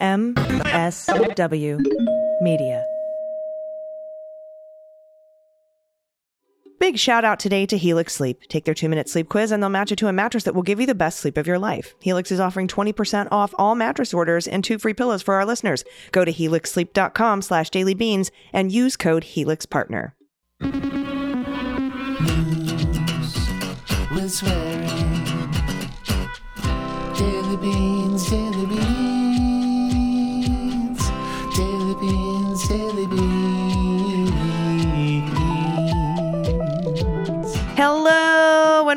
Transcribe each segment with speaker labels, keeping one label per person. Speaker 1: MSW Media. Big shout out today to Helix Sleep. Take their two minute sleep quiz and they'll match you to a mattress that will give you the best sleep of your life. Helix is offering 20% off all mattress orders and two free pillows for our listeners. Go to helixsleep.com slash dailybeans and use code HelixPartner. News with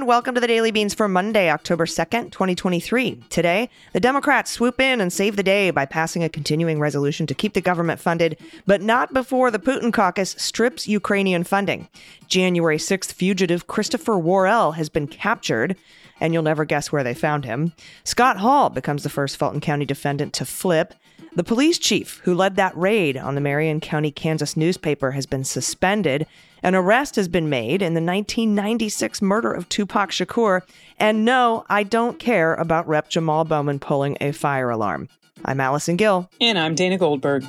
Speaker 1: Welcome to the Daily Beans for Monday, October 2nd, 2023. Today, the Democrats swoop in and save the day by passing a continuing resolution to keep the government funded, but not before the Putin caucus strips Ukrainian funding. January 6th fugitive Christopher Worrell has been captured, and you'll never guess where they found him. Scott Hall becomes the first Fulton County defendant to flip, the police chief who led that raid on the Marion County, Kansas newspaper has been suspended. An arrest has been made in the 1996 murder of Tupac Shakur. And no, I don't care about Rep. Jamaal Bowman pulling a fire alarm. I'm Allison Gill.
Speaker 2: And I'm Dana Goldberg.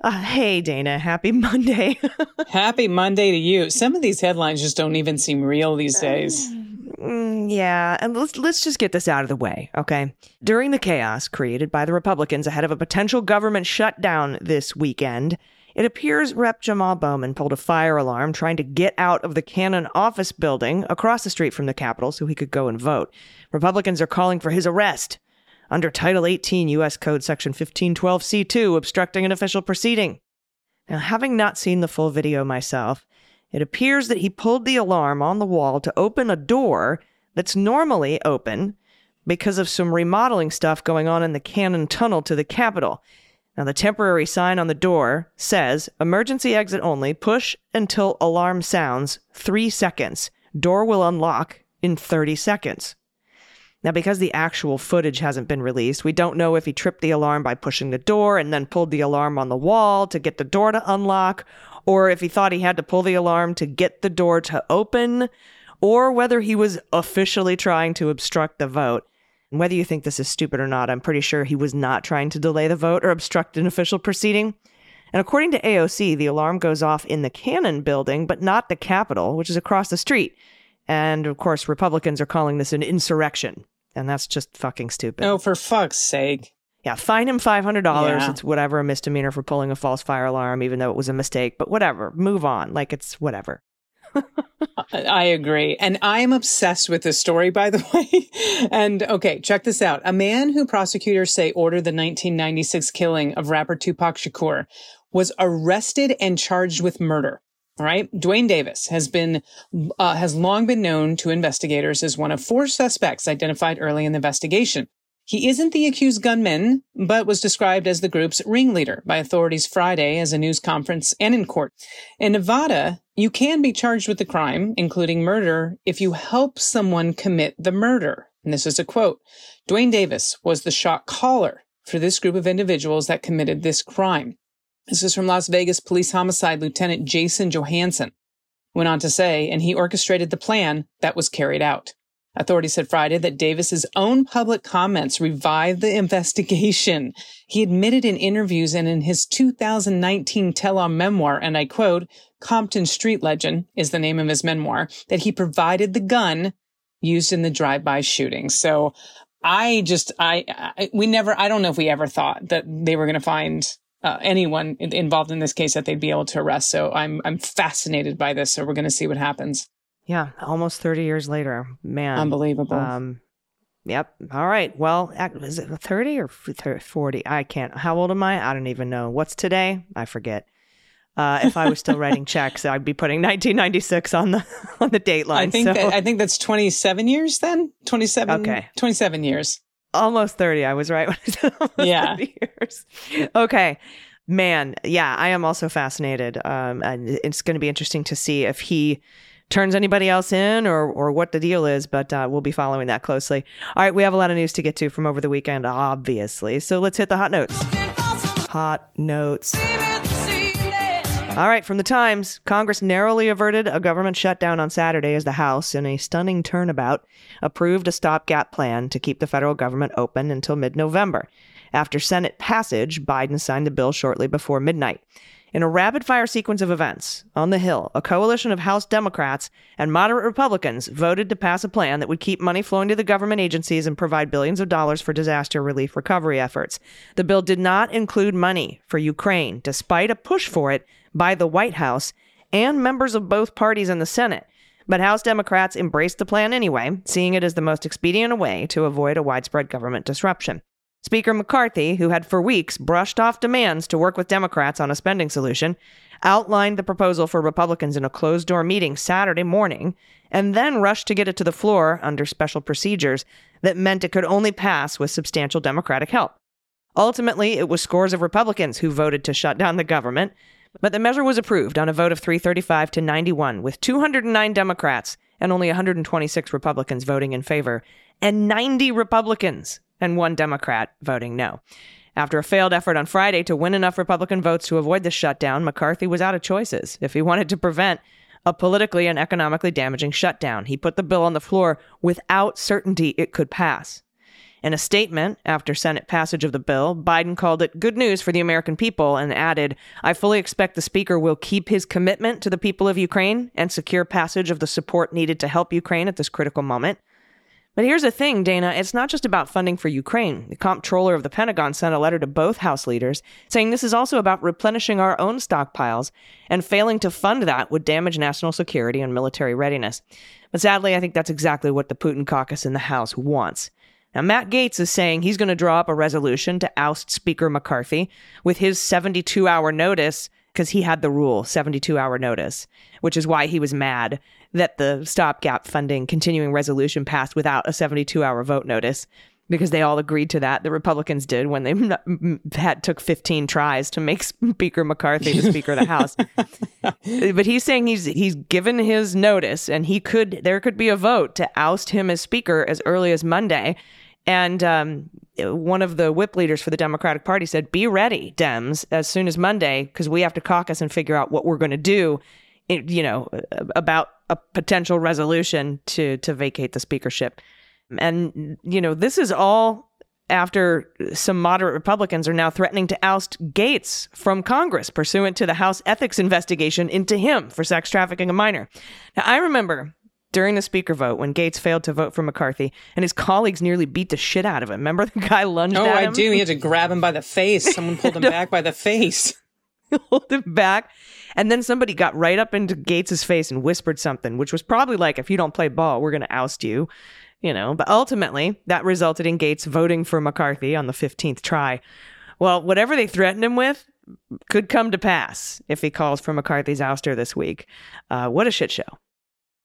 Speaker 1: Uh, hey, Dana. Happy Monday.
Speaker 2: happy Monday to you. Some of these headlines just don't even seem real these days. Um,
Speaker 1: mm, yeah, and let's let's just get this out of the way, okay? During the chaos created by the Republicans ahead of a potential government shutdown this weekend, it appears Rep. Jamaal Bowman pulled a fire alarm trying to get out of the Cannon office building across the street from the Capitol so he could go and vote. Republicans are calling for his arrest under Title 18 U.S. Code Section 1512C2, obstructing an official proceeding. Now, having not seen the full video myself, it appears that he pulled the alarm on the wall to open a door that's normally open because of some remodeling stuff going on in the Cannon Tunnel to the Capitol. Now, the temporary sign on the door says emergency exit only, push until alarm sounds, three seconds. Door will unlock in 30 seconds. Now, because the actual footage hasn't been released, we don't know if he tripped the alarm by pushing the door and then pulled the alarm on the wall to get the door to unlock, or if he thought he had to pull the alarm to get the door to open, or whether he was officially trying to obstruct the vote. And whether you think this is stupid or not, I'm pretty sure he was not trying to delay the vote or obstruct an official proceeding. And according to AOC, the alarm goes off in the Cannon building, but not the Capitol, which is across the street. And of course, Republicans are calling this an insurrection. And that's just fucking stupid.
Speaker 2: Oh, for fuck's sake
Speaker 1: yeah, fine him five hundred dollars. Yeah. It's whatever a misdemeanor for pulling a false fire alarm, even though it was a mistake. But whatever, move on. Like it's whatever.
Speaker 2: I agree. And I am obsessed with this story, by the way. and okay, check this out. A man who prosecutors say ordered the 1996 killing of rapper Tupac Shakur was arrested and charged with murder. All right. Duane Davis has been, uh, has long been known to investigators as one of four suspects identified early in the investigation. He isn't the accused gunman, but was described as the group's ringleader by authorities Friday as a news conference and in court. In Nevada, you can be charged with the crime, including murder, if you help someone commit the murder. And this is a quote. Duane Davis was the shot caller for this group of individuals that committed this crime. This is from Las Vegas Police Homicide Lieutenant Jason Johansson. Went on to say, and he orchestrated the plan that was carried out. Authorities said Friday that Davis's own public comments revived the investigation. He admitted in interviews and in his 2019 tell-all memoir, and I quote, Compton Street Legend is the name of his memoir, that he provided the gun used in the drive-by shooting. So I just, I, I we never, I don't know if we ever thought that they were going to find uh, anyone involved in this case that they'd be able to arrest. So I'm, I'm fascinated by this. So we're going to see what happens.
Speaker 1: Yeah, almost 30 years later. Man.
Speaker 2: Unbelievable.
Speaker 1: Um, yep. All right. Well, is it 30 or 40? I can't. How old am I? I don't even know. What's today? I forget. Uh, if I was still writing checks, I'd be putting 1996 on the on the date line. I
Speaker 2: think so. that, I think that's 27 years then. 27. Okay. 27 years.
Speaker 1: Almost 30. I was right. yeah. years. Okay. Man, yeah, I am also fascinated. Um, and it's going to be interesting to see if he turns anybody else in or or what the deal is, but uh, we'll be following that closely. All right, we have a lot of news to get to from over the weekend, obviously. So let's hit the hot notes. Hot notes. All right, from the Times, Congress narrowly averted a government shutdown on Saturday as the House, in a stunning turnabout, approved a stopgap plan to keep the federal government open until mid November. After Senate passage, Biden signed the bill shortly before midnight. In a rapid fire sequence of events, on the Hill, a coalition of House Democrats and moderate Republicans voted to pass a plan that would keep money flowing to the government agencies and provide billions of dollars for disaster relief recovery efforts. The bill did not include money for Ukraine, despite a push for it by the White House and members of both parties in the Senate. But House Democrats embraced the plan anyway, seeing it as the most expedient way to avoid a widespread government disruption. Speaker McCarthy, who had for weeks brushed off demands to work with Democrats on a spending solution, outlined the proposal for Republicans in a closed door meeting Saturday morning, and then rushed to get it to the floor under special procedures that meant it could only pass with substantial Democratic help. Ultimately, it was scores of Republicans who voted to shut down the government, but the measure was approved on a vote of 335 to 91, with 209 Democrats and only 126 Republicans voting in favor, and 90 Republicans and one Democrat voting no. After a failed effort on Friday to win enough Republican votes to avoid the shutdown, McCarthy was out of choices if he wanted to prevent a politically and economically damaging shutdown. He put the bill on the floor without certainty it could pass. In a statement after Senate passage of the bill, Biden called it good news for the American people and added, I fully expect the Speaker will keep his commitment to the people of Ukraine and secure passage of the support needed to help Ukraine at this critical moment. But here's the thing, Dana it's not just about funding for Ukraine. The comptroller of the Pentagon sent a letter to both House leaders saying this is also about replenishing our own stockpiles, and failing to fund that would damage national security and military readiness. But sadly, I think that's exactly what the Putin caucus in the House wants. Now, Matt Gaetz is saying he's going to draw up a resolution to oust Speaker McCarthy with his 72 hour notice because he had the rule 72 hour notice, which is why he was mad that the stopgap funding continuing resolution passed without a 72 hour vote notice because they all agreed to that. The Republicans did when they had took 15 tries to make Speaker McCarthy the Speaker of the House. but he's saying he's he's given his notice, and he could there could be a vote to oust him as Speaker as early as Monday. And um, one of the whip leaders for the Democratic Party said, "Be ready, Dems, as soon as Monday, because we have to caucus and figure out what we're going to do." You know about a potential resolution to to vacate the speakership. And you know, this is all after some moderate Republicans are now threatening to oust Gaetz from Congress pursuant to the House ethics investigation into him for sex trafficking a minor. Now, I remember during the speaker vote when Gaetz failed to vote for McCarthy, and his colleagues nearly beat the shit out of him. Remember the guy lunged
Speaker 2: oh, at
Speaker 1: him? Oh, I
Speaker 2: do. He had to grab him by the face. Someone pulled him back by the face.
Speaker 1: hold him back. And then somebody got right up into Gaetz's face and whispered something, which was probably like, if you don't play ball, we're going to oust you, you know. But ultimately, that resulted in Gates voting for McCarthy on the 15th try. Well, whatever they threatened him with could come to pass if he calls for McCarthy's ouster this week. Uh, what a shit show.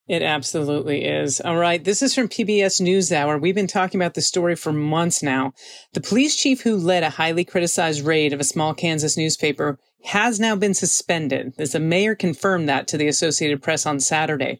Speaker 2: It absolutely is. All right. This is from PBS NewsHour. We've been talking about the story for months now. The police chief who led a highly criticized raid of a small Kansas newspaper has now been suspended, as the mayor confirmed that to the Associated Press on Saturday.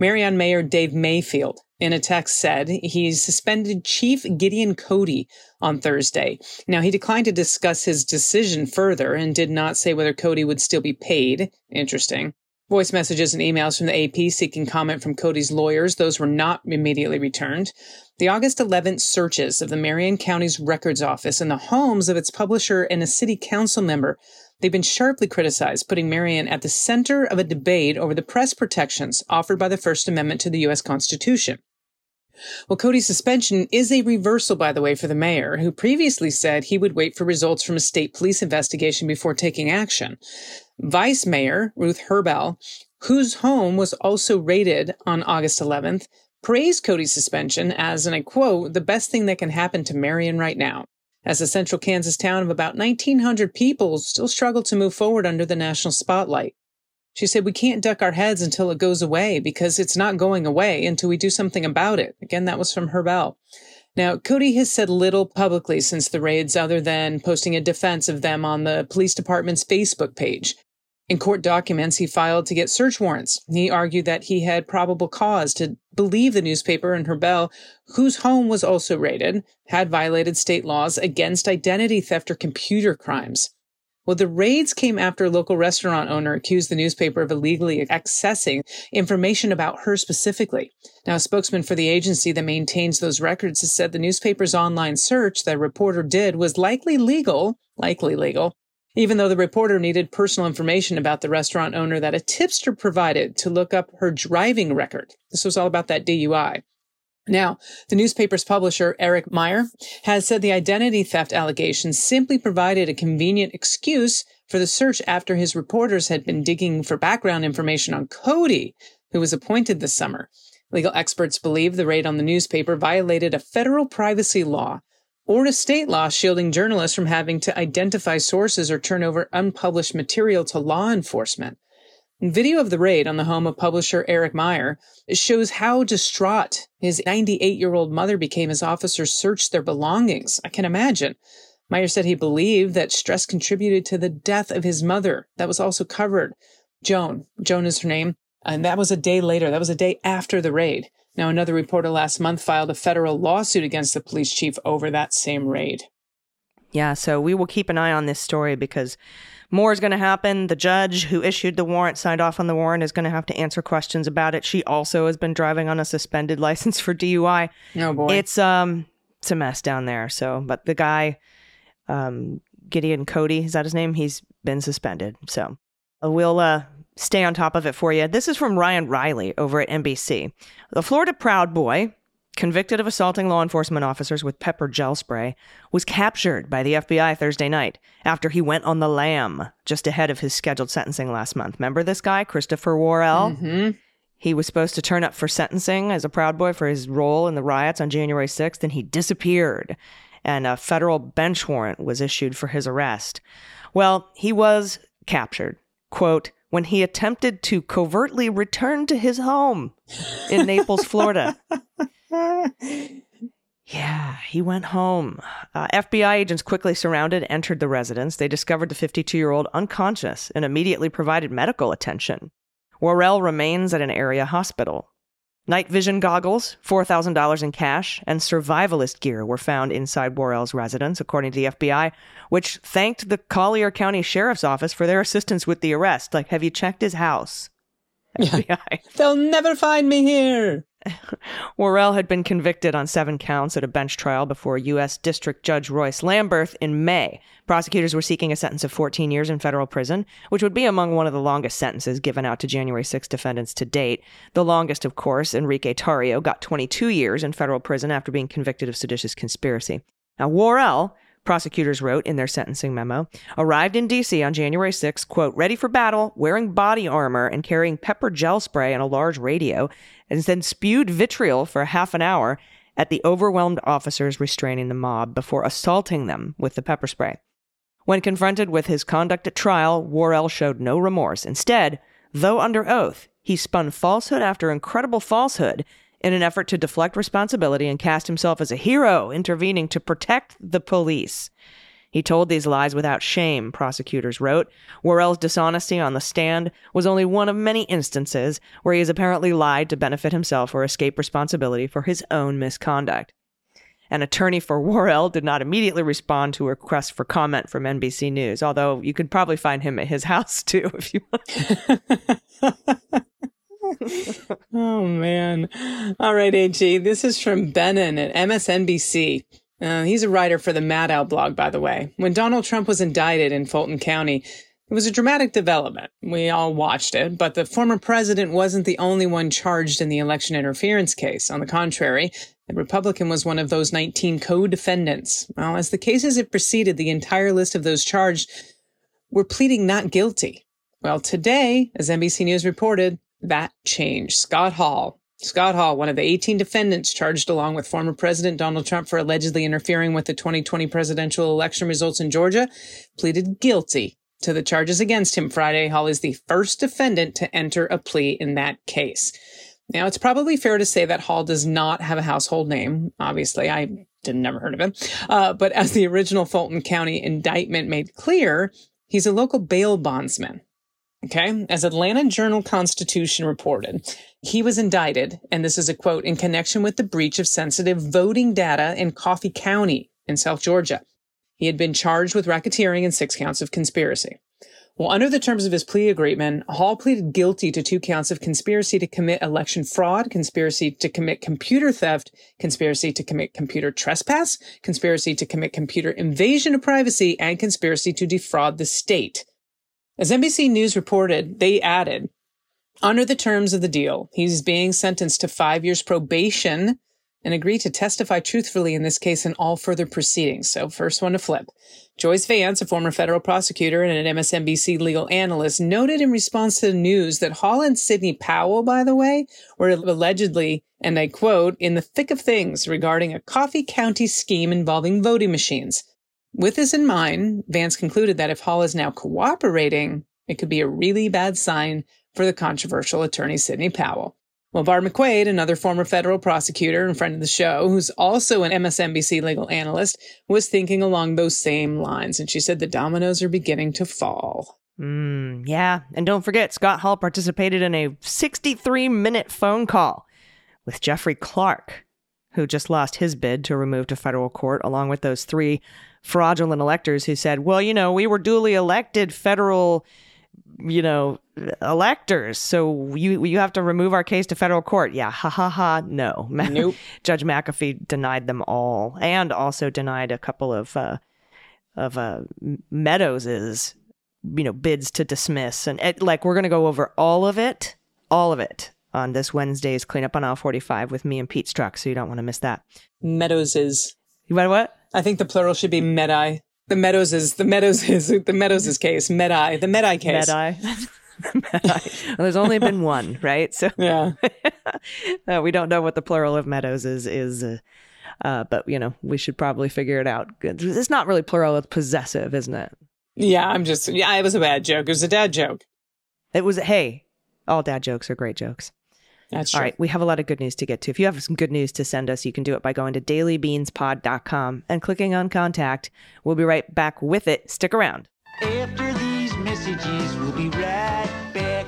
Speaker 2: Marion Mayor Dave Mayfield, in a text, said he suspended Chief Gideon Cody on Thursday. Now, he declined to discuss his decision further and did not say whether Cody would still be paid. Interesting voice messages and emails from the AP seeking comment from Cody's lawyers. Those were not immediately returned. The August 11th searches of the Marion County's records office and the homes of its publisher and a city council member. They've been sharply criticized, putting Marion at the center of a debate over the press protections offered by the First Amendment to the U.S. Constitution. Well, Cody's suspension is a reversal, by the way, for the mayor, who previously said he would wait for results from a state police investigation before taking action vice mayor, Ruth Herbel, whose home was also raided on August 11th, praised Cody's suspension as, and I quote, the best thing that can happen to Marion right now, as the central Kansas town of about 1,900 people still struggle to move forward under the national spotlight. She said, We can't duck our heads until it goes away because it's not going away until we do something about it. Again, that was from Herbel. Now, Cody has said little publicly since the raids other than posting a defense of them on the police department's Facebook page. In court documents he filed to get search warrants, he argued that he had probable cause to believe the newspaper and Bell, whose home was also raided, had violated state laws against identity theft or computer crimes. Well, the raids came after a local restaurant owner accused the newspaper of illegally accessing information about her specifically. Now, a spokesman for the agency that maintains those records has said the newspaper's online search that reporter did was likely legal, likely legal, even though the reporter needed personal information about the restaurant owner that a tipster provided to look up her driving record. This was all about that DUI. Now, the newspaper's publisher, Eric Meyer, has said the identity theft allegations simply provided a convenient excuse for the search after his reporters had been digging for background information on Cody, who was appointed this summer. Legal experts believe the raid on the newspaper violated a federal privacy law or a state law shielding journalists from having to identify sources or turn over unpublished material to law enforcement. Video of the raid on the home of publisher Eric Meyer shows how distraught his 98 year old mother became as officers searched their belongings. I can imagine. Meyer said he believed that stress contributed to the death of his mother. That was also covered. Joan, Joan is her name. And that was a day later. That was a day after the raid. Now, another reporter last month filed a federal lawsuit against the police chief over that same raid.
Speaker 1: Yeah, so we will keep an eye on this story because more is going to happen. The judge who issued the warrant, signed off on the warrant, is going to have to answer questions about it. She also has been driving on a suspended license for DUI.
Speaker 2: Oh boy,
Speaker 1: it's um, it's a mess down there. So, but the guy, um, Gideon Cody, is that his name? He's been suspended. So, we'll uh, stay on top of it for you. This is from Ryan Riley over at NBC. The Florida Proud Boy, convicted of assaulting law enforcement officers with pepper gel spray, was captured by the FBI Thursday night after he went on the lam just ahead of his scheduled sentencing last month. Remember this guy, Christopher Worrell?
Speaker 2: Mm-hmm.
Speaker 1: He was supposed to turn up for sentencing as a Proud Boy for his role in the riots on January 6th, and he disappeared. And a federal bench warrant was issued for his arrest. Well, he was captured. Quote, when he attempted to covertly return to his home in Naples, Florida. Yeah, he went home. Uh, FBI agents quickly surrounded, entered the residence. They discovered the 52 year old unconscious and immediately provided medical attention. Worrell remains at an area hospital. Night vision goggles, $4,000 in cash, and survivalist gear were found inside Worrell's residence, according to the FBI, which thanked the Collier County Sheriff's Office for their assistance with the arrest. Like, have you checked his house?
Speaker 2: FBI. They'll never find me here.
Speaker 1: Worrell had been convicted on seven counts at a bench trial before U.S. District Judge Royce Lamberth in May. Prosecutors were seeking a sentence of 14 years in federal prison, which would be among one of the longest sentences given out to January 6 defendants to date. The longest, of course, Enrique Tarrio got 22 years in federal prison after being convicted of seditious conspiracy. Now, Worrell, prosecutors wrote in their sentencing memo, arrived in D.C. on January 6, quote, ready for battle, wearing body armor and carrying pepper gel spray and a large radio and then spewed vitriol for half an hour at the overwhelmed officers restraining the mob before assaulting them with the pepper spray. When confronted with his conduct at trial, Worrell showed no remorse. Instead, though under oath, he spun falsehood after incredible falsehood in an effort to deflect responsibility and cast himself as a hero intervening to protect the police. He told these lies without shame, prosecutors wrote. Worrell's dishonesty on the stand was only one of many instances where he has apparently lied to benefit himself or escape responsibility for his own misconduct. An attorney for Worrell did not immediately respond to a request for comment from NBC News, although you could probably find him at his house too if you want. oh
Speaker 2: man. All right, AG. This is from Benen at MSNBC. Uh, he's a writer for the Maddow blog, by the way. When Donald Trump was indicted in Fulton County, it was a dramatic development. We all watched it, but the former president wasn't the only one charged in the election interference case. On the contrary, the Republican was one of those 19 co defendants. Well, as the cases have proceeded, the entire list of those charged were pleading not guilty. Well, today, as NBC News reported, that changed. Scott Hall, Scott Hall, one of the 18 defendants charged along with former President Donald Trump for allegedly interfering with the 2020 presidential election results in Georgia, pleaded guilty to the charges against him Friday. Hall is the first defendant to enter a plea in that case. Now, it's probably fair to say that Hall does not have a household name. Obviously, I didn't never heard of him. Uh, but as the original Fulton County indictment made clear, he's a local bail bondsman Okay. As Atlanta Journal Constitution reported, he was indicted, and this is a quote, in connection with the breach of sensitive voting data in Coffee County in South Georgia. He had been charged with racketeering and six counts of conspiracy. Well, under the terms of his plea agreement, Hall pleaded guilty to two counts of conspiracy to commit election fraud, conspiracy to commit computer theft, conspiracy to commit computer trespass, conspiracy to commit computer invasion of privacy, and conspiracy to defraud the state. As NBC News reported, they added, under the terms of the deal, he's being sentenced to five years probation and agreed to testify truthfully in this case and all further proceedings. So, first one to flip. Joyce Vance, a former federal prosecutor and an MSNBC legal analyst, noted in response to the news that Hall and Sidney Powell, by the way, were allegedly, and I quote, in the thick of things regarding a coffee county scheme involving voting machines. With this in mind, Vance concluded that if Hall is now cooperating, it could be a really bad sign for the controversial attorney Sidney Powell. Well, Barb McQuade, another former federal prosecutor and friend of the show, who's also an MSNBC legal analyst, was thinking along those same lines. And she said the dominoes are beginning to fall.
Speaker 1: Mm, yeah. And don't forget, Scott Hall participated in a 63 minute phone call with Jeffrey Clark, who just lost his bid to remove to federal court, along with those three fraudulent electors who said, well, you know, we were duly elected federal, you know, electors. So you you have to remove our case to federal court. Yeah, ha ha ha. No,
Speaker 2: nope.
Speaker 1: Judge McAfee denied them all, and also denied a couple of uh, of uh, Meadows's you know bids to dismiss, and it, like we're going to go over all of it, all of it on this Wednesday's Cleanup on Aisle 45 with me and Pete Strzok, so you don't want to miss that.
Speaker 2: Meadows is.
Speaker 1: You want what?
Speaker 2: I think the plural should be Medi. The Meadows is the Meadows is the Meadows is case Medi the Medi case Medi.
Speaker 1: well, there's only been one, right?
Speaker 2: So yeah, uh,
Speaker 1: we don't know what the plural of meadows is. Is uh, uh, but you know we should probably figure it out. It's not really plural; it's possessive, isn't it?
Speaker 2: Yeah, I'm just yeah. It was a bad joke. It was a dad joke.
Speaker 1: It was hey, all dad jokes are great jokes.
Speaker 2: That's true.
Speaker 1: right. We have a lot of good news to get to. If you have some good news to send us, you can do it by going to dailybeanspod.com and clicking on contact. We'll be right back with it. Stick around. After these messages, we'll be right back.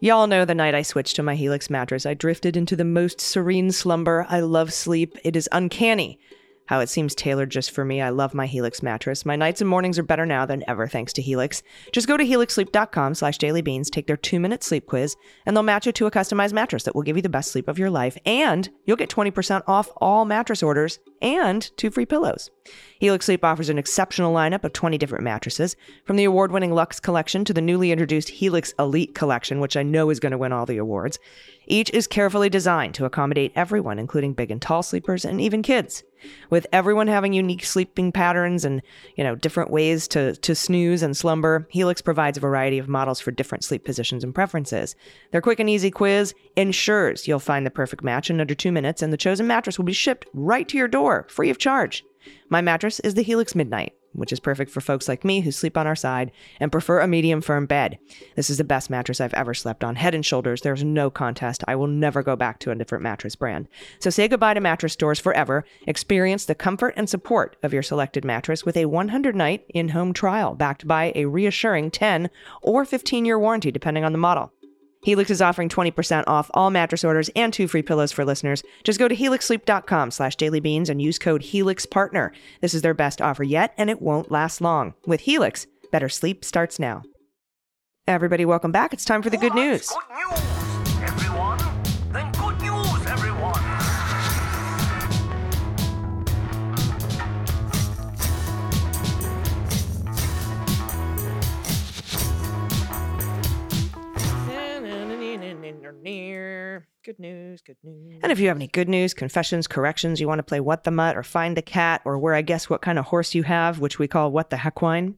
Speaker 1: Y'all know the night I switched to my Helix mattress, I drifted into the most serene slumber. I love sleep, it is uncanny how it seems tailored just for me. I love my Helix mattress. My nights and mornings are better now than ever thanks to Helix. Just go to helixsleep.com slash dailybeans, take their two-minute sleep quiz, and they'll match you to a customized mattress that will give you the best sleep of your life. And you'll get 20% off all mattress orders and two free pillows. Helix Sleep offers an exceptional lineup of 20 different mattresses, from the award winning Luxe collection to the newly introduced Helix Elite collection, which I know is going to win all the awards. Each is carefully designed to accommodate everyone, including big and tall sleepers and even kids. With everyone having unique sleeping patterns and, you know, different ways to, to snooze and slumber, Helix provides a variety of models for different sleep positions and preferences. Their quick and easy quiz ensures you'll find the perfect match in under two minutes, and the chosen mattress will be shipped right to your door, free of charge. My mattress is the Helix Midnight, which is perfect for folks like me who sleep on our side and prefer a medium firm bed. This is the best mattress I've ever slept on, head and shoulders. There's no contest. I will never go back to a different mattress brand. So say goodbye to mattress stores forever. Experience the comfort and support of your selected mattress with a 100 night in home trial backed by a reassuring 10 or 15 year warranty, depending on the model. Helix is offering 20% off all mattress orders and two free pillows for listeners. Just go to helixsleep.com slash dailybeans and use code HELIXPARTNER. This is their best offer yet, and it won't last long. With Helix, better sleep starts now. Everybody, welcome back. It's time for the good news. Good news. Good news, good news. And if you have any good news, confessions, corrections, you want to play What the Mutt or Find the Cat or Where I Guess What Kind of Horse You Have, which we call What the Heckwine,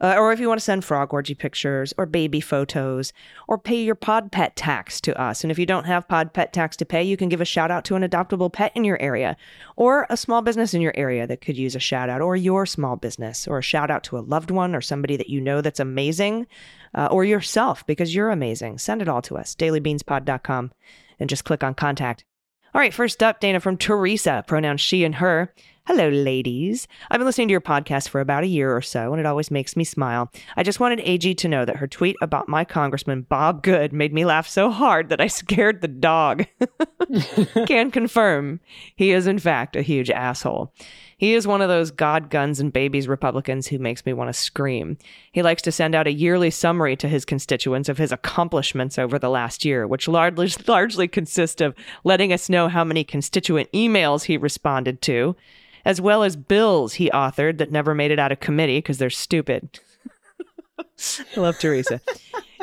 Speaker 1: uh, or if you want to send frog orgy pictures or baby photos or pay your pod pet tax to us. And if you don't have pod pet tax to pay, you can give a shout out to an adoptable pet in your area or a small business in your area that could use a shout out or your small business or a shout out to a loved one or somebody that you know that's amazing uh, or yourself because you're amazing. Send it all to us, dailybeanspod.com and just click on contact. All right, first up, Dana from Teresa, pronouns she and her. Hello, ladies. I've been listening to your podcast for about a year or so, and it always makes me smile. I just wanted AG to know that her tweet about my congressman, Bob Good, made me laugh so hard that I scared the dog. Can confirm he is, in fact, a huge asshole. He is one of those God, guns, and babies Republicans who makes me want to scream. He likes to send out a yearly summary to his constituents of his accomplishments over the last year, which largely, largely consists of letting us know how many constituent emails he responded to as well as bills he authored that never made it out of committee because they're stupid. I love Teresa.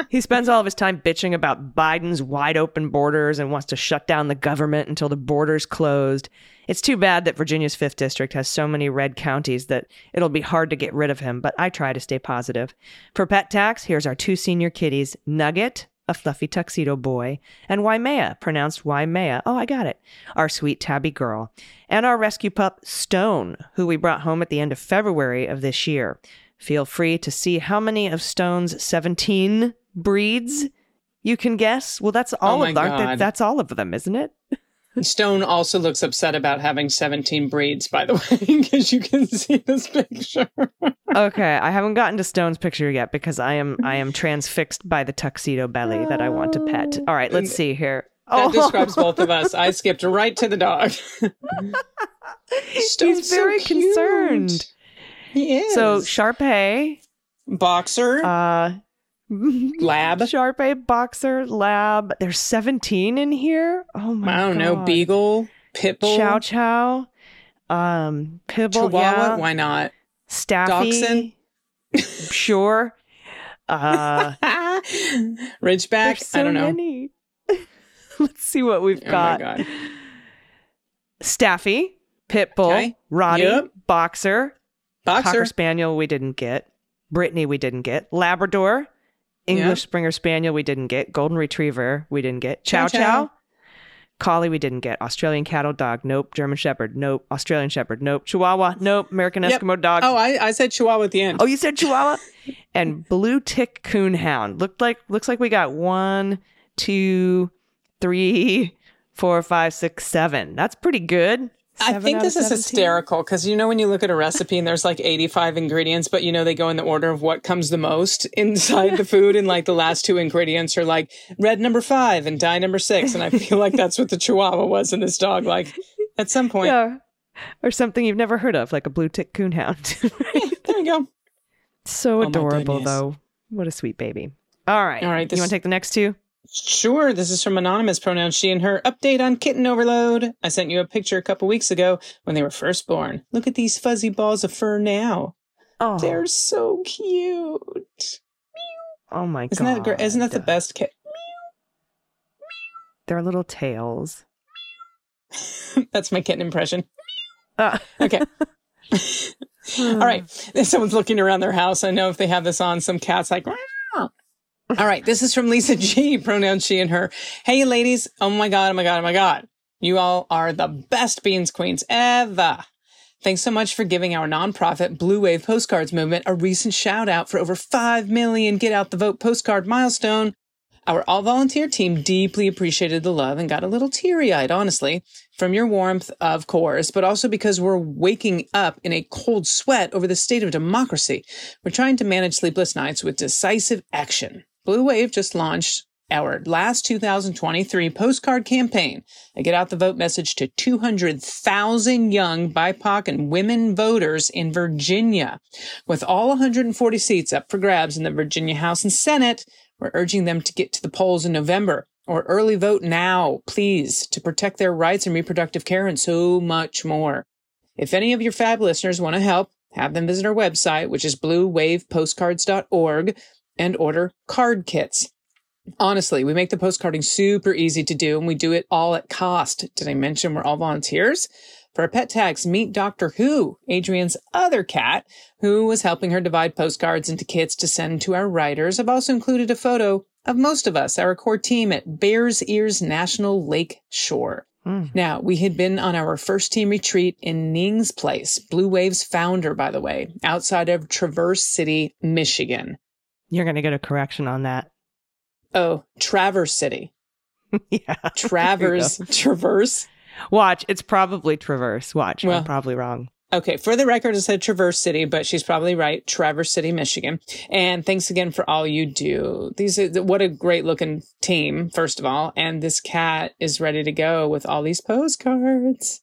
Speaker 1: he spends all of his time bitching about Biden's wide open borders and wants to shut down the government until the borders closed. It's too bad that Virginia's 5th district has so many red counties that it'll be hard to get rid of him, but I try to stay positive. For pet tax, here's our two senior kitties, Nugget a fluffy tuxedo boy, and Waimea, pronounced Waimea, oh, I got it, our sweet tabby girl, and our rescue pup, Stone, who we brought home at the end of February of this year. Feel free to see how many of Stone's 17 breeds you can guess. Well, that's all oh of them. that's all of them, isn't it?
Speaker 2: Stone also looks upset about having 17 breeds. by the way, because you can see this picture.
Speaker 1: okay, I haven't gotten to Stone's picture yet because I am I am transfixed by the tuxedo belly that I want to pet. Oh. All right, let's see here.
Speaker 2: That oh. describes both of us. I skipped right to the dog.
Speaker 1: Stone's He's very so
Speaker 2: concerned. He is.
Speaker 1: So Shar-Pei.
Speaker 2: Boxer.
Speaker 1: Uh
Speaker 2: lab
Speaker 1: sharp a boxer lab there's 17 in here oh my i
Speaker 2: don't
Speaker 1: God.
Speaker 2: know beagle pitbull
Speaker 1: chow chow um pitbull
Speaker 2: Chihuahua, yeah. why not
Speaker 1: staffy
Speaker 2: Dachshund.
Speaker 1: sure
Speaker 2: uh ridgeback
Speaker 1: so
Speaker 2: i don't know many.
Speaker 1: let's see what we've
Speaker 2: oh
Speaker 1: got staffy pitbull okay. roddy yep. boxer
Speaker 2: boxer
Speaker 1: Cocker spaniel we didn't get brittany we didn't get labrador English Springer Spaniel, we didn't get. Golden Retriever, we didn't get. Chow Chow. Collie, we didn't get. Australian Cattle Dog, nope. German Shepherd, nope. Australian Shepherd, nope. Chihuahua, nope. American Eskimo Dog.
Speaker 2: Oh, I, I said Chihuahua at the end.
Speaker 1: Oh, you said Chihuahua? and Blue Tick Coonhound. Looked like looks like we got one, two, three, four, five, six, seven. That's pretty good. I
Speaker 2: think this is oh hysterical because you know when you look at a recipe and there's like 85 ingredients, but you know they go in the order of what comes the most inside the food, and like the last two ingredients are like red number five and dye number six, and I feel like that's what the Chihuahua was in this dog. Like at some point,
Speaker 1: yeah. or something you've never heard of, like a blue tick coonhound.
Speaker 2: yeah, there you
Speaker 1: go. So oh adorable, though. What a sweet baby. All right,
Speaker 2: all right. This...
Speaker 1: You want to take the next two?
Speaker 2: Sure, this is from anonymous pronoun she and her. Update on kitten overload. I sent you a picture a couple weeks ago when they were first born. Look at these fuzzy balls of fur now. Oh, they're so cute.
Speaker 1: Oh my
Speaker 2: isn't
Speaker 1: god!
Speaker 2: is isn't that the best kit?
Speaker 1: are little tails.
Speaker 2: That's my kitten impression. Uh.
Speaker 1: Okay.
Speaker 2: All right. If someone's looking around their house, I know if they have this on, some cat's like, all right. This is from Lisa G, pronoun she and her. Hey, ladies. Oh my God. Oh my God. Oh my God. You all are the best beans queens ever. Thanks so much for giving our nonprofit Blue Wave Postcards Movement a recent shout out for over 5 million Get Out the Vote postcard milestone. Our all volunteer team deeply appreciated the love and got a little teary eyed, honestly, from your warmth, of course, but also because we're waking up in a cold sweat over the state of democracy. We're trying to manage sleepless nights with decisive action. Blue Wave just launched our last 2023 postcard campaign. I get out the vote message to 200,000 young BIPOC and women voters in Virginia. With all 140 seats up for grabs in the Virginia House and Senate, we're urging them to get to the polls in November or early vote now, please, to protect their rights and reproductive care and so much more. If any of your fab listeners want to help, have them visit our website, which is bluewavepostcards.org and order card kits. Honestly, we make the postcarding super easy to do and we do it all at cost. Did I mention we're all volunteers? For our pet tags, meet Doctor Who, Adrian's other cat, who was helping her divide postcards into kits to send to our writers. I've also included a photo of most of us, our core team at Bears Ears National Lake Shore. Mm. Now, we had been on our first team retreat in Ning's Place, Blue Wave's founder, by the way, outside of Traverse City, Michigan.
Speaker 1: You're going to get a correction on that.
Speaker 2: Oh, Traverse City.
Speaker 1: yeah.
Speaker 2: Traverse, Traverse.
Speaker 1: Watch, it's probably Traverse. Watch, well, I'm probably wrong.
Speaker 2: Okay, for the record, I said Traverse City, but she's probably right. Traverse City, Michigan. And thanks again for all you do. These are, what a great looking team, first of all. And this cat is ready to go with all these postcards.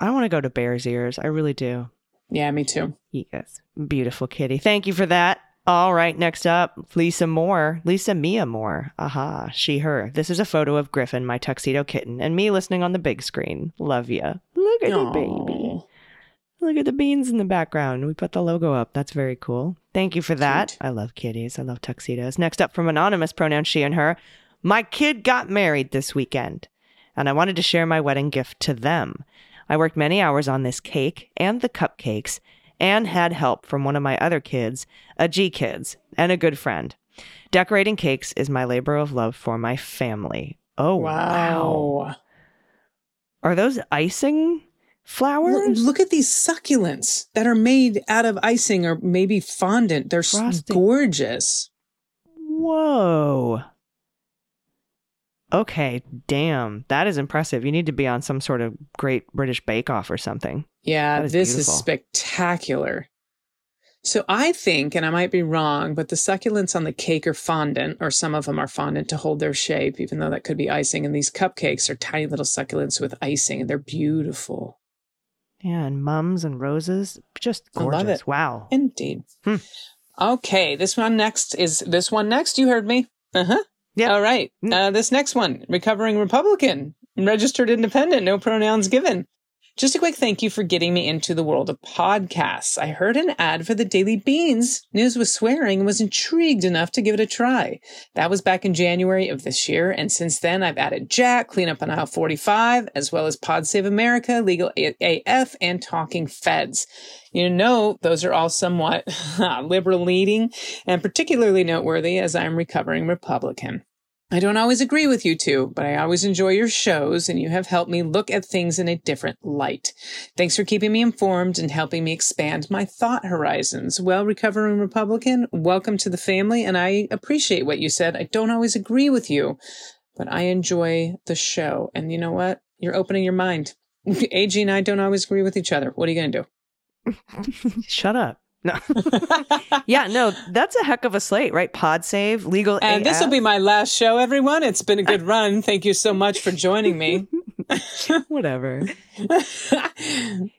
Speaker 1: I want to go to Bear's Ears. I really do.
Speaker 2: Yeah, me too.
Speaker 1: Yes. Beautiful kitty. Thank you for that. All right, next up, Lisa Moore. Lisa Mia Moore. Aha, she, her. This is a photo of Griffin, my tuxedo kitten, and me listening on the big screen. Love ya.
Speaker 2: Look at Aww. the baby.
Speaker 1: Look at the beans in the background. We put the logo up. That's very cool. Thank you for that. Cute. I love kitties. I love tuxedos. Next up from Anonymous, pronoun she and her. My kid got married this weekend, and I wanted to share my wedding gift to them. I worked many hours on this cake and the cupcakes and had help from one of my other kids, a G Kids, and a good friend. Decorating cakes is my labor of love for my family.
Speaker 2: Oh, wow. wow.
Speaker 1: Are those icing flowers?
Speaker 2: Look, look, at these succulents that are made out of icing or maybe fondant. They're Frosting. gorgeous.
Speaker 1: Whoa okay, damn, that is impressive. You need to be on some sort of great British Bake Off or something.
Speaker 2: Yeah, is this beautiful. is spectacular. So I think, and I might be wrong, but the succulents on the cake are fondant, or some of them are fondant to hold their shape, even though that could be icing. And these cupcakes are tiny little succulents with icing, and they're beautiful.
Speaker 1: Yeah, and mums and roses, just gorgeous. Wow,
Speaker 2: indeed. Hmm. Okay, this one next is this one next. You heard me. Uh huh.
Speaker 1: Yeah.
Speaker 2: All right. Mm. Uh, this next one, recovering Republican, registered independent, no pronouns given. Just a quick thank you for getting me into the world of podcasts. I heard an ad for the Daily Beans, News with Swearing, and was intrigued enough to give it a try. That was back in January of this year, and since then I've added Jack, Cleanup on Aisle 45, as well as Pod Save America, Legal AF, and Talking Feds. You know, those are all somewhat liberal leading and particularly noteworthy as I'm recovering Republican. I don't always agree with you two, but I always enjoy your shows and you have helped me look at things in a different light. Thanks for keeping me informed and helping me expand my thought horizons. Well, recovering Republican, welcome to the family. And I appreciate what you said. I don't always agree with you, but I enjoy the show. And you know what? You're opening your mind. AG and I don't always agree with each other. What are you going to do?
Speaker 1: Shut up. No. yeah, no, that's a heck of a slate, right? Pod save, legal.
Speaker 2: And this will be my last show, everyone. It's been a good run. Thank you so much for joining me.
Speaker 1: Whatever.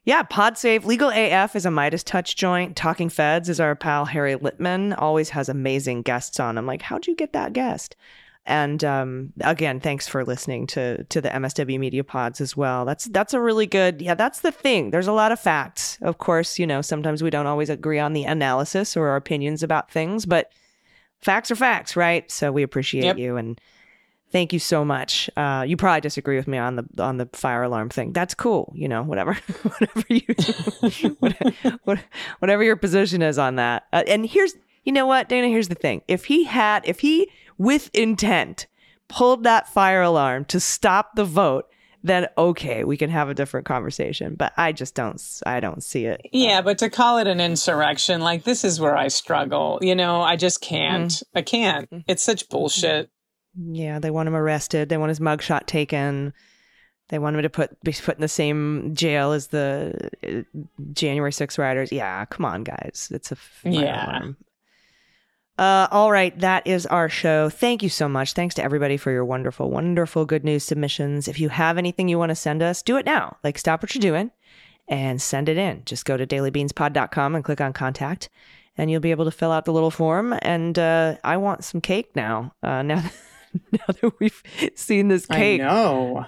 Speaker 1: yeah, Pod Save. Legal AF is a Midas Touch joint. Talking Feds is our pal Harry Litman. Always has amazing guests on. I'm like, how'd you get that guest? And um, again, thanks for listening to to the MSW Media Pods as well. That's that's a really good. Yeah, that's the thing. There's a lot of facts. Of course, you know sometimes we don't always agree on the analysis or our opinions about things, but facts are facts, right? So we appreciate yep. you and thank you so much. Uh, you probably disagree with me on the on the fire alarm thing. That's cool, you know, whatever, whatever you, whatever, whatever your position is on that. Uh, and here's, you know what, Dana. Here's the thing: if he had, if he with intent pulled that fire alarm to stop the vote then okay, we can have a different conversation. But I just don't, I don't see it.
Speaker 2: Yeah, but to call it an insurrection, like this is where I struggle. You know, I just can't. Mm. I can't. Mm-hmm. It's such bullshit.
Speaker 1: Yeah, they want him arrested. They want his mugshot taken. They want him to put be put in the same jail as the uh, January 6 rioters. Yeah, come on, guys. It's a
Speaker 2: yeah.
Speaker 1: Alarm. Uh, all right, that is our show. Thank you so much. Thanks to everybody for your wonderful, wonderful good news submissions. If you have anything you want to send us, do it now. Like, stop what you're doing and send it in. Just go to dailybeanspod.com and click on contact, and you'll be able to fill out the little form. And uh, I want some cake now. Uh, now, that, now that we've seen this cake, I
Speaker 2: know.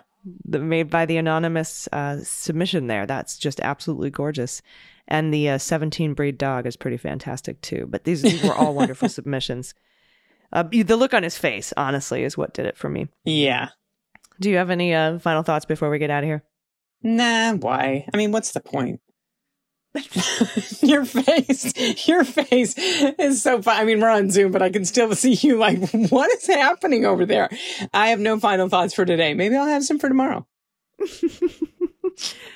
Speaker 2: The,
Speaker 1: made by the anonymous uh, submission there. That's just absolutely gorgeous. And the uh, 17 breed dog is pretty fantastic too. But these, these were all wonderful submissions. Uh, the look on his face, honestly, is what did it for me.
Speaker 2: Yeah.
Speaker 1: Do you have any uh, final thoughts before we get out of here?
Speaker 2: Nah, why? I mean, what's the point? your face, your face is so fun. I mean, we're on Zoom, but I can still see you like, what is happening over there? I have no final thoughts for today. Maybe I'll have some for tomorrow.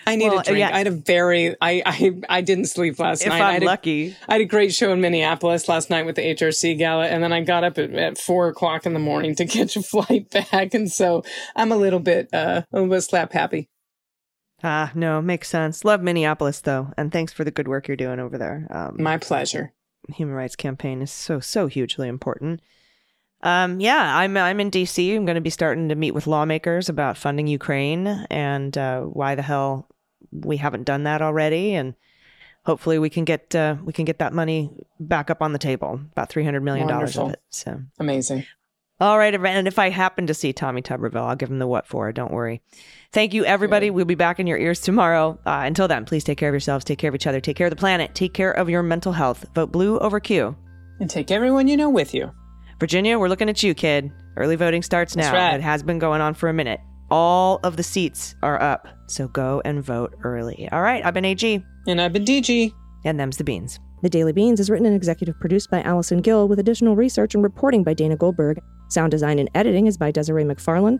Speaker 2: I need well, a drink. Yeah. I had a very I I, I didn't sleep last if night.
Speaker 1: I'm I lucky.
Speaker 2: A, I had a great show in Minneapolis last night with the HRC gala, and then I got up at, at four o'clock in the morning to catch a flight back, and so I'm a little bit uh a little bit slap happy.
Speaker 1: Ah, no, makes sense. Love Minneapolis though, and thanks for the good work you're doing over there. Um,
Speaker 2: My pleasure.
Speaker 1: Human rights campaign is so so hugely important. Um, yeah, I'm I'm in D.C. I'm going to be starting to meet with lawmakers about funding Ukraine and uh, why the hell we haven't done that already, and hopefully we can get uh, we can get that money back up on the table, about three hundred million
Speaker 2: dollars
Speaker 1: of it.
Speaker 2: So amazing.
Speaker 1: All right, and if I happen to see Tommy Tuberville, I'll give him the what for. Don't worry. Thank you, everybody. Good. We'll be back in your ears tomorrow. Uh, until then, please take care of yourselves, take care of each other, take care of the planet, take care of your mental health. Vote blue over Q,
Speaker 2: and take everyone you know with you.
Speaker 1: Virginia, we're looking at you, kid. Early voting starts now.
Speaker 2: Right. It
Speaker 1: has been going on for a minute. All of the seats are up, so go and vote early. All right, I've been AG.
Speaker 2: And I've been DG.
Speaker 1: And them's the beans. The Daily Beans is written and executive produced by Allison Gill with additional research and reporting by Dana Goldberg. Sound design and editing is by Desiree McFarlane